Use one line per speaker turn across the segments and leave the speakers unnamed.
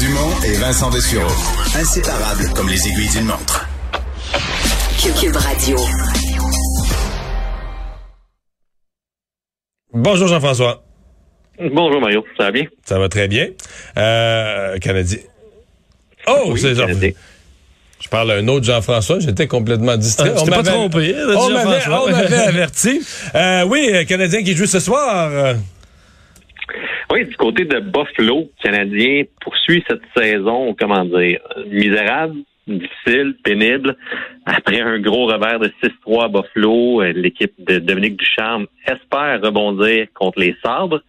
Dumont et Vincent Dessureau. Inséparables comme les aiguilles d'une montre.
Cube Radio.
Bonjour Jean-François.
Bonjour Mario, ça va bien?
Ça va très bien. Euh, Canadien. Oh,
Oui,
c'est Jean. Je parle à un autre Jean-François, j'étais complètement distrait.
Ah, t'es pas trompé, hein,
on m'avait on averti. Euh, oui, Canadien qui joue ce soir.
Oui, du côté de Buffalo, le Canadien poursuit cette saison, comment dire, misérable, difficile, pénible. Après un gros revers de 6-3 à Buffalo, l'équipe de Dominique Ducharme espère rebondir contre les Sabres.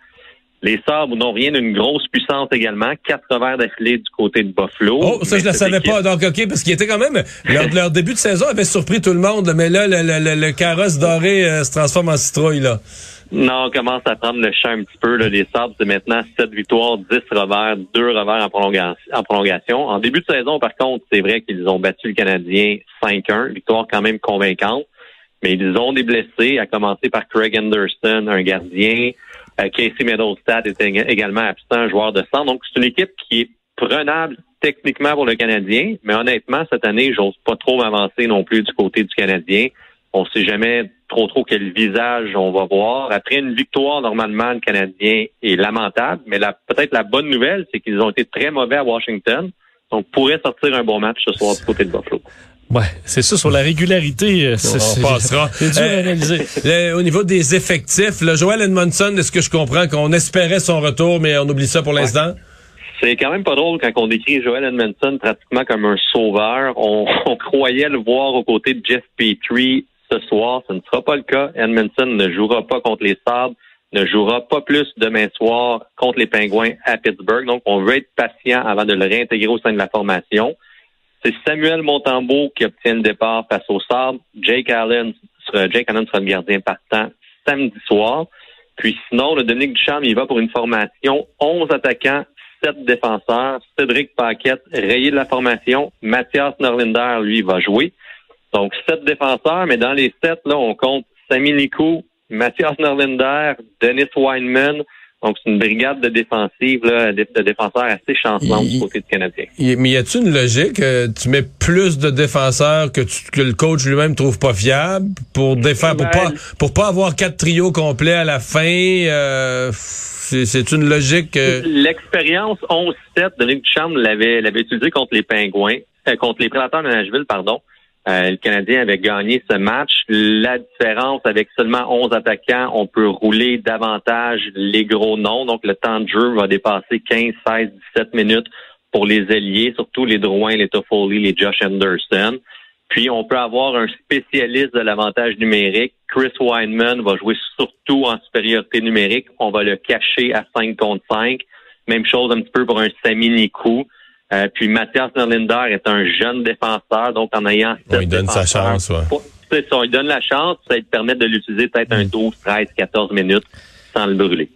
Les Sabres n'ont rien d'une grosse puissance également. Quatre revers d'affilée du côté de Buffalo.
Oh, ça, je ne
cette
savais
équipe-
pas. Donc, OK, parce qu'il était quand même. Leur, leur début de saison avait surpris tout le monde, mais là, le, le- le- le carrosse doré euh, se transforme en citrouille, là.
Non, on commence à prendre le champ un petit peu. Là. Les Sabres, c'est maintenant 7 victoires, 10 revers, 2 revers en prolongation. En, début de saison, par contre, c'est vrai qu'ils ont battu le Canadien 5-1. Victoire quand même convaincante. Mais ils ont des blessés, à commencer par Craig Anderson, un gardien. Euh, Casey Middlestad est ég- également absent, un joueur de centre. Donc, c'est une équipe qui est prenable techniquement pour le Canadien. Mais honnêtement, cette année, j'ose pas trop m'avancer non plus du côté du Canadien. On sait jamais trop trop quel visage on va voir. Après une victoire, normalement, le Canadien est lamentable, mais la- peut-être la bonne nouvelle, c'est qu'ils ont été très mauvais à Washington. Donc, pourrait sortir un bon match ce soir du côté de Buffalo.
Ouais, c'est ça, sur la régularité. euh, c'est-
On passera.
C'est dur à
Euh,
analyser.
le- au niveau des effectifs, le Joel Edmondson, est-ce que je comprends qu'on espérait son retour, mais on oublie ça pour l'instant?
C'est quand même pas drôle quand on décrit Joel Edmondson pratiquement comme un sauveur. On, on croyait le voir aux côtés de Jeff Petrie ce soir. Ce ne sera pas le cas. Edmondson ne jouera pas contre les Sabres, ne jouera pas plus demain soir contre les Pingouins à Pittsburgh. Donc, on veut être patient avant de le réintégrer au sein de la formation. C'est Samuel Montembeau qui obtient le départ face aux Sabres. Jake Allen sera, Jake Allen sera le gardien partant samedi soir. Puis sinon, le Dominique Ducharme, il va pour une formation 11 attaquants, 7 défenseurs. Cédric Paquette, rayé de la formation. Mathias Norlinder, lui, va jouer. Donc, 7 défenseurs, mais dans les 7, là, on compte Sami Nikou, Mathias Norlinder, Dennis Weinman. Donc, c'est une brigade de défensive, là, de, de défenseurs assez chancelante du côté du Canadien.
Y- Mais y a-t-il une logique? euh, tu mets plus de défenseurs que, tu- que le coach lui-même trouve pas fiable pour défendre, pour pas, pour pas avoir quatre trios complets à la fin? euh, c'est une logique. euh,
L'expérience 11-7, Dominique Ducharme l'avait, l'avait utilisé contre les Pingouins, euh, contre les Prédateurs de Nashville, pardon. Euh, le Canadien avait gagné ce match. La différence, avec seulement 11 attaquants, on peut rouler davantage les gros noms. Donc, le temps de jeu va dépasser 15, 16, 17 minutes pour les ailiers, surtout les Drouin, les Toffoli, les Josh Anderson. Puis, on peut avoir un spécialiste de l'avantage numérique. Chris Weinman va jouer surtout en supériorité numérique. On va le cacher à 5 contre 5. Même chose un petit peu pour un Sami Nikou. Euh, puis Mathias Norlinder est un jeune défenseur, donc en ayant
On lui donne sa chance, ouais.
ça, on lui donne la chance, ça lui permet de l'utiliser peut-être un 12, 13, 14 minutes sans le brûler.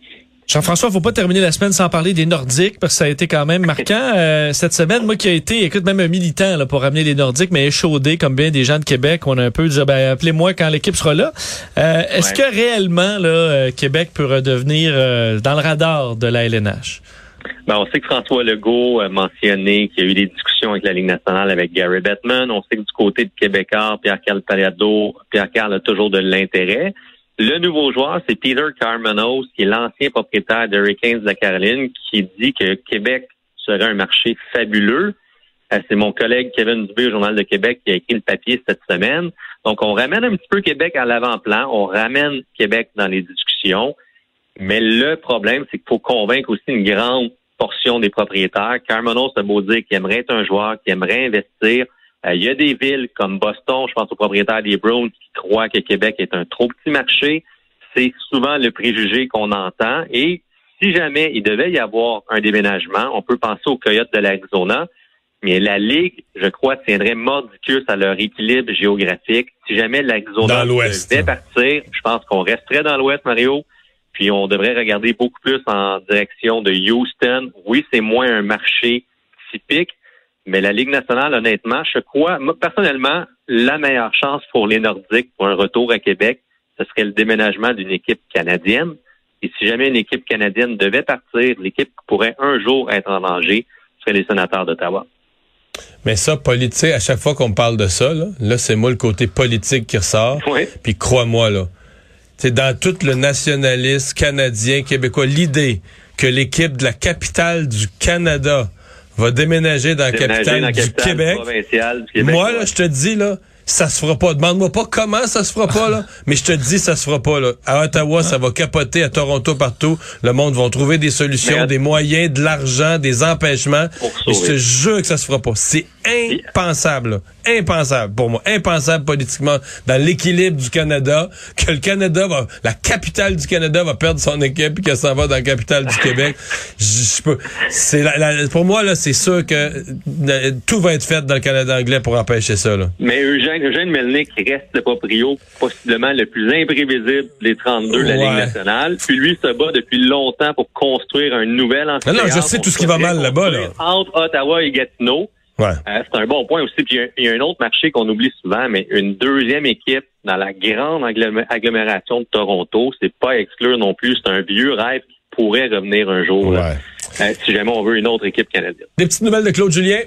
Jean-François, faut pas terminer la semaine sans parler des Nordiques parce que ça a été quand même marquant euh, cette semaine. Moi qui ai été, écoute, même un militant là, pour ramener les Nordiques, mais échaudé comme bien des gens de Québec, on a un peu dit ben, appelez-moi quand l'équipe sera là. Euh, Est-ce
Ouais.
que réellement là, euh, Québec peut redevenir euh, dans le radar de la LNH?
Ben, on sait que François Legault a mentionné qu'il y a eu des discussions avec la Ligue nationale avec Gary Bettman. On sait que du côté de Québécois, Pierre-Carl Pariado, Pierre-Carl a toujours de l'intérêt. Le nouveau joueur, c'est Peter Carmenos, qui est l'ancien propriétaire de Hurricanes de la Caroline, qui dit que Québec serait un marché fabuleux. Euh, C'est mon collègue Kevin Dubé au Journal de Québec qui a écrit le papier cette semaine. Donc, on ramène un petit peu Québec à l'avant-plan. On ramène Québec dans les discussions. Mais le problème, c'est qu'il faut convaincre aussi une grande portion des propriétaires. Carmenos a beau dire qu'il aimerait être un joueur, qu'il aimerait investir. Euh, il y a des villes comme Boston, je pense aux propriétaires des Browns, qui croient que Québec est un trop petit marché. C'est souvent le préjugé qu'on entend. Et si jamais il devait y avoir un déménagement, on peut penser aux Coyotes de l'Arizona, mais la Ligue, je crois, tiendrait mordicus à leur équilibre géographique. Si jamais l'Arizona devait partir, je pense qu'on resterait dans l'Ouest, Mario. Puis on devrait regarder beaucoup plus en direction de Houston. Oui, c'est moins un marché typique, mais la Ligue nationale, honnêtement, je crois, moi, personnellement, la meilleure chance pour les Nordiques pour un retour à Québec, ce serait le déménagement d'une équipe canadienne. Et si jamais une équipe canadienne devait partir, l'équipe qui pourrait un jour être en danger, serait les sénateurs d'Ottawa.
Mais ça, politique, à chaque fois qu'on parle de ça, là, là c'est moi le côté politique qui ressort.
Oui.
Puis crois-moi, là, c'est dans tout le nationalisme canadien, québécois, l'idée que l'équipe de la capitale du Canada va déménager dans la capitale,
dans la
du,
capitale
Québec.
provinciale du Québec.
Moi, là, je te dis, là, ça se fera pas. Demande-moi pas comment ça se fera pas, là. Mais je te dis, ça se fera pas, là. À Ottawa, ça va capoter. À Toronto, partout. Le monde va trouver des solutions, des moyens, de l'argent, des empêchements. Et je te jure que ça se fera pas. C'est impensable, là. Impensable pour moi. Impensable politiquement dans l'équilibre du Canada que le Canada va, la capitale du Canada va perdre son équipe et qu'elle s'en va dans la capitale du Québec. Je, je peux, c'est la- la- pour moi, là, c'est sûr que euh, tout va être fait dans le Canada anglais pour empêcher ça, là.
Mais Eugène, Eugène Melnick reste le proprio possiblement le plus imprévisible des 32 de la. Ligue nationale. Puis lui se bat depuis longtemps pour construire un nouvel
Non,
amphithéâtre.
non, je sais tout ce qui va mal là-bas, là.
Entre Ottawa et Gatineau.
Ouais.
Euh, c'est un bon point aussi. Puis il y a- il y, a un autre marché qu'on oublie souvent, mais une deuxième équipe dans la grande agglomé- agglomération de Toronto, c'est pas exclure non plus. C'est un vieux rêve qui pourrait revenir un jour, là, euh, si jamais on veut une autre équipe canadienne.
Des petites nouvelles de Claude Julien?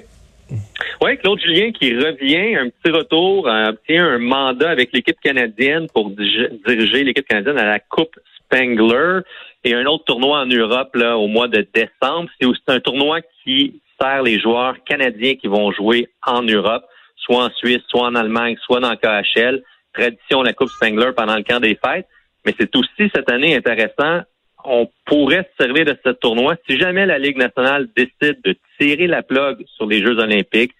Oui, Claude Julien qui revient, un petit retour, euh, obtient un mandat avec l'équipe canadienne pour diriger l'équipe canadienne à la Coupe Spengler et un autre tournoi en Europe là, au mois de décembre. C'est aussi un tournoi qui sert les joueurs canadiens qui vont jouer en Europe, soit en Suisse, soit en Allemagne, soit dans le KHL. Tradition la Coupe Spengler pendant le camp des fêtes. Mais c'est aussi cette année intéressant. On pourrait se servir de ce tournoi si jamais la Ligue nationale décide de tirer la plug sur les Jeux olympiques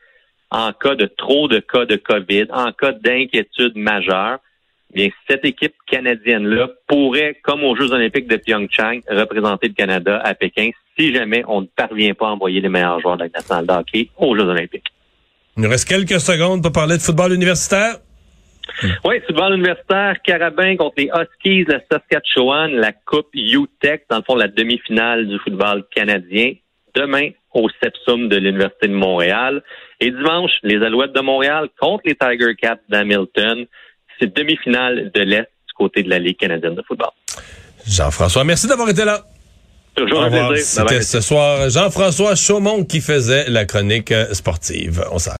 en cas de trop de cas de COVID, en cas d'inquiétude majeure. Bien, cette équipe canadienne-là pourrait, comme aux Jeux olympiques de Pyeongchang, représenter le Canada à Pékin si jamais on ne parvient pas à envoyer les meilleurs joueurs de la Ligue nationale de hockey aux Jeux olympiques.
Il nous reste quelques secondes pour parler de football universitaire.
Oui, football universitaire, Carabin contre les Huskies de Saskatchewan, la Coupe UTEC, dans le fond, la demi-finale du football canadien, demain au Sepsum de l'Université de Montréal. Et dimanche, les Alouettes de Montréal contre les Tiger Cats d'Hamilton. C'est demi-finale de l'Est du côté de la Ligue canadienne de football.
Jean-François, merci d'avoir été là.
Toujours un plaisir.
C'était ce soir Jean-François Chaumont qui faisait la chronique sportive. On s'arrête.